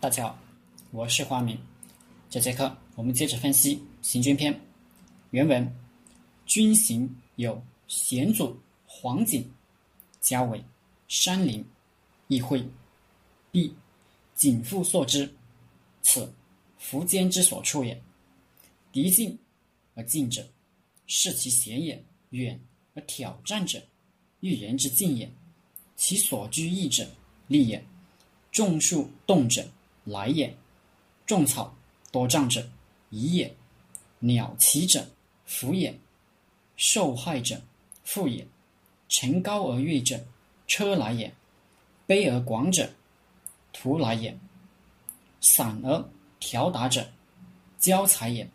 大家好，我是花明。这节课我们接着分析《行军篇》原文：军行有险阻、黄景、交尾、山林、议会，必谨复所之，此苻坚之所处也。敌近而近者，视其险也；远而挑战者，欲人之近也。其所居易者，利也；众树动者，来也；种草多障者，疑也；鸟齐者，福也；受害者，富也；乘高而跃者，车来也；卑而广者，徒来也；散而调达者，交财也；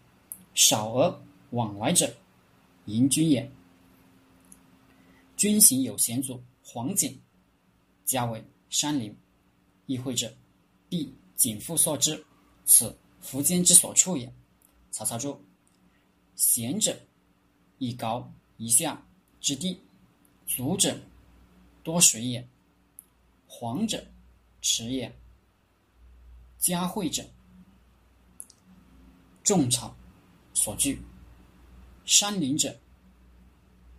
少而往来者，迎君也。军行有险阻，黄景、交尾、山林，异会者，必紧缚所之，此苻坚之所处也。曹操注：贤者，一高一下之地；足者，多水也；黄者，池也；嘉会者，众草所居；山林者，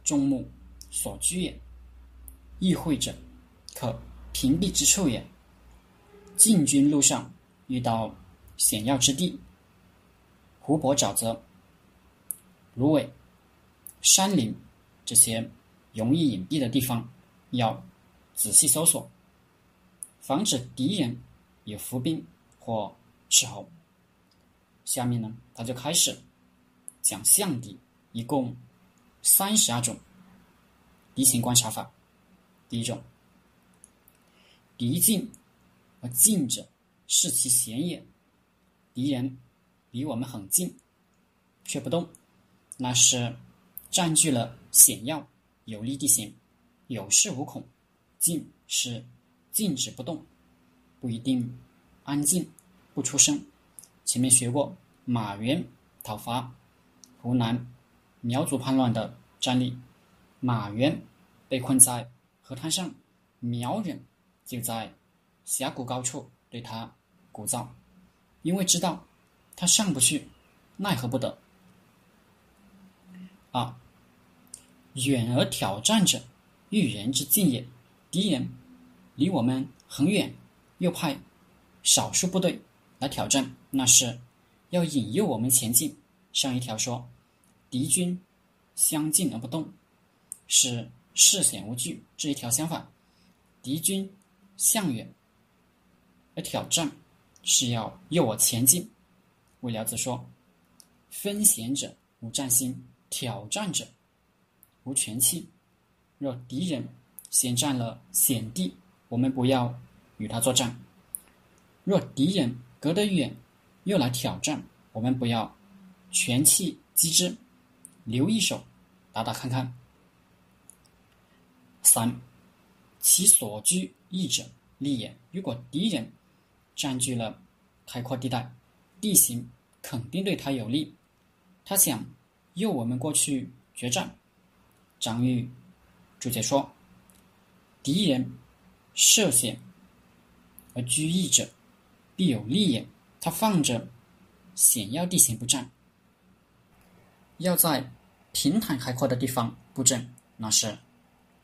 众木所居也。异会者，可屏蔽之处也。进军路上遇到险要之地，湖泊、沼泽、芦苇、山林这些容易隐蔽的地方，要仔细搜索，防止敌人有伏兵或斥候。下面呢，他就开始讲象敌，一共三十二种敌情观察法。第一种，敌近。而近者，视其险也。敌人离我们很近，却不动，那是占据了险要有利地形，有恃无恐。静是静止不动，不一定安静不出声。前面学过马援讨伐湖南苗族叛乱的战例，马援被困在河滩上，苗人就在。峡谷高处对他鼓噪，因为知道他上不去，奈何不得。二，远而挑战者，欲人之近也。敌人离我们很远，又派少数部队来挑战，那是要引诱我们前进。上一条说，敌军相近而不动，是视险无惧；这一条相反，敌军向远。而挑战是要诱我前进。魏了子说：“分险者无战心，挑战者无权气。若敌人先占了险地，我们不要与他作战；若敌人隔得远又来挑战，我们不要全气击之，留一手打打看看。”三，其所居易者利也。如果敌人占据了开阔地带，地形肯定对他有利。他想诱我们过去决战。张玉注解说：“敌人涉险而居易者，必有利也。他放着险要地形不战，要在平坦开阔的地方布阵，那是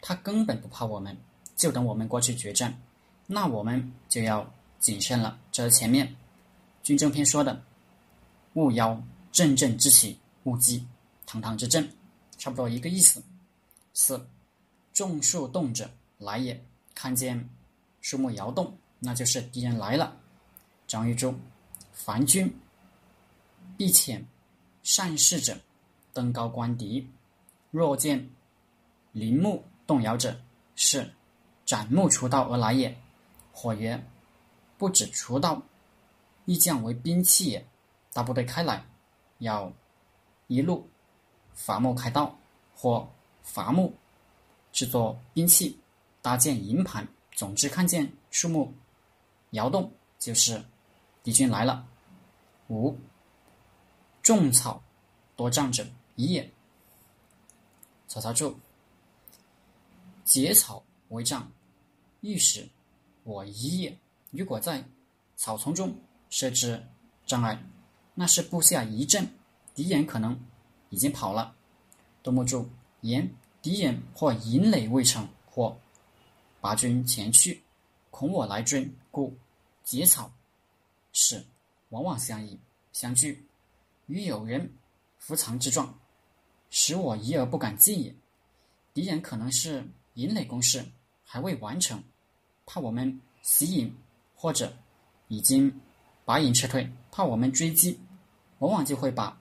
他根本不怕我们，就等我们过去决战。那我们就要。”谨慎了，这前面《军政篇》说的“勿邀阵阵之起，勿击堂堂之阵”，差不多一个意思。四，众树动者来也，看见树木摇动，那就是敌人来了。张玉柱，凡军必遣善事者登高观敌，若见林木动摇者，是斩木除道而来也。或曰。不止除道，亦将为兵器也。大部队开来，要一路伐木开道，或伐木制作兵器，搭建营盘。总之，看见树木摇动，就是敌军来了。五，种草多障者，一也。曹操注：结草为障，欲使我一也。如果在草丛中设置障碍，那是布下一阵，敌人可能已经跑了。杜牧注：言敌人或营垒未成，或拔军前去，恐我来追，故结草是往往相依相聚，与有人伏藏之状，使我疑而不敢进也。敌人可能是营垒攻势还未完成，怕我们袭营，或者已经拔营撤退，怕我们追击，往往就会把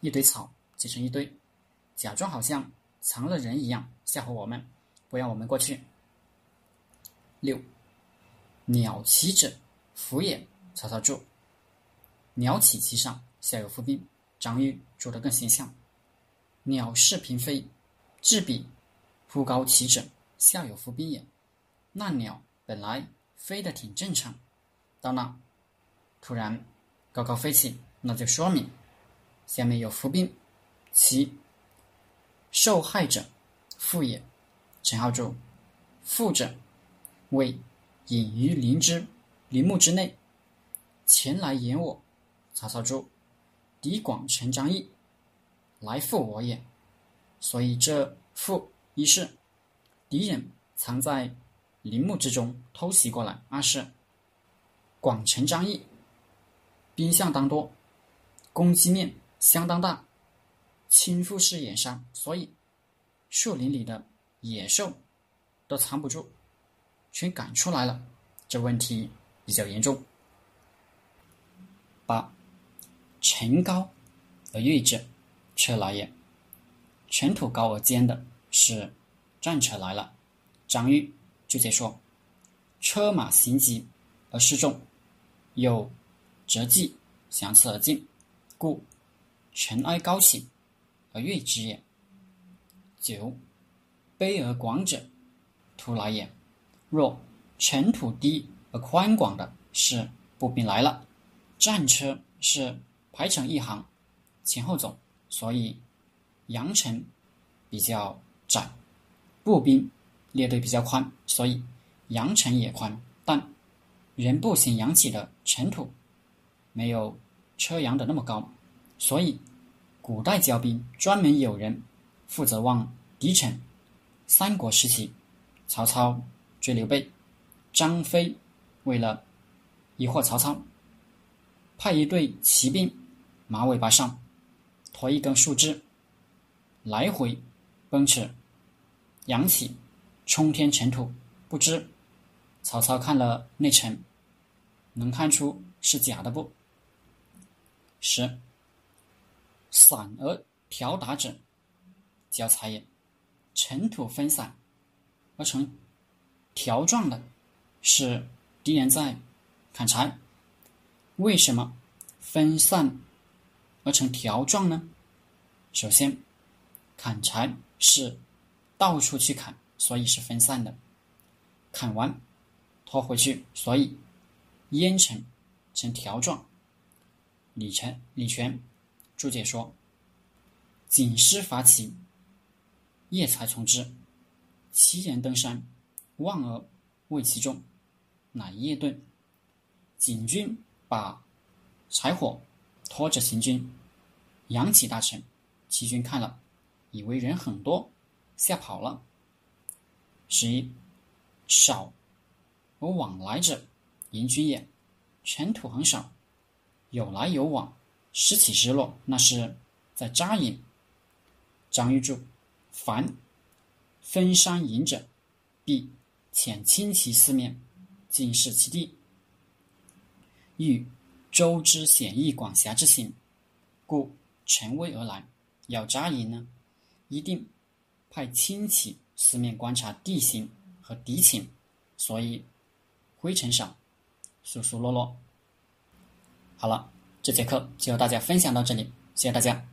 一堆草挤成一堆，假装好像藏了人一样吓唬我们，不让我们过去。六，鸟栖者，伏也。曹操注：鸟起其上，下有伏兵。张玉注得更形象：鸟是嫔飞。至彼，夫高其枕，下有伏兵也。那鸟本来飞得挺正常，到那突然高高飞起，那就说明下面有伏兵。其受害者，父也。陈浩注：父者，为隐于林之林木之内，前来掩我。曹操注：敌广成张翼，来复我也。所以这“复”一是敌人藏在林木之中偷袭过来；二是广城张翼，兵相当多，攻击面相当大，倾覆式掩杀，所以树林里的野兽都藏不住，全赶出来了。这问题比较严重。八，城高而锐者，车来也。尘土高而尖的是战车来了。张玉就解说：车马行疾而失重，有折迹相次而进，故尘埃高起而锐之也。九卑而广者，徒来也。若尘土低而宽广的是步兵来了，战车是排成一行前后走，所以。扬尘比较窄，步兵列队比较宽，所以阳城也宽。但人步行扬起的尘土没有车扬的那么高，所以古代交兵专门有人负责望敌城。三国时期，曹操追刘备，张飞为了疑惑曹操，派一队骑兵马尾巴上驮一根树枝。来回奔驰，扬起冲天尘土，不知曹操看了那尘，能看出是假的不？十散而条达者，交财也。尘土分散而成条状的，是敌人在砍柴。为什么分散而成条状呢？首先。砍柴是到处去砍，所以是分散的。砍完拖回去，所以烟尘成条状。李全李全注解说：“锦师伐齐，夜才从之。齐人登山，望而为其中，乃夜遁。锦军把柴火拖着行军，扬起大尘，齐军看了。”以为人很多，吓跑了。十一，少而往来者，迎军也。尘土很少，有来有往，时起时落，那是在扎营。张玉柱，凡分山营者，必遣轻骑四面，尽视其地。欲周之险易广狭之行，故乘危而来，要扎营呢。一定派亲戚四面观察地形和敌情，所以灰尘少，疏疏落落。好了，这节课就和大家分享到这里，谢谢大家。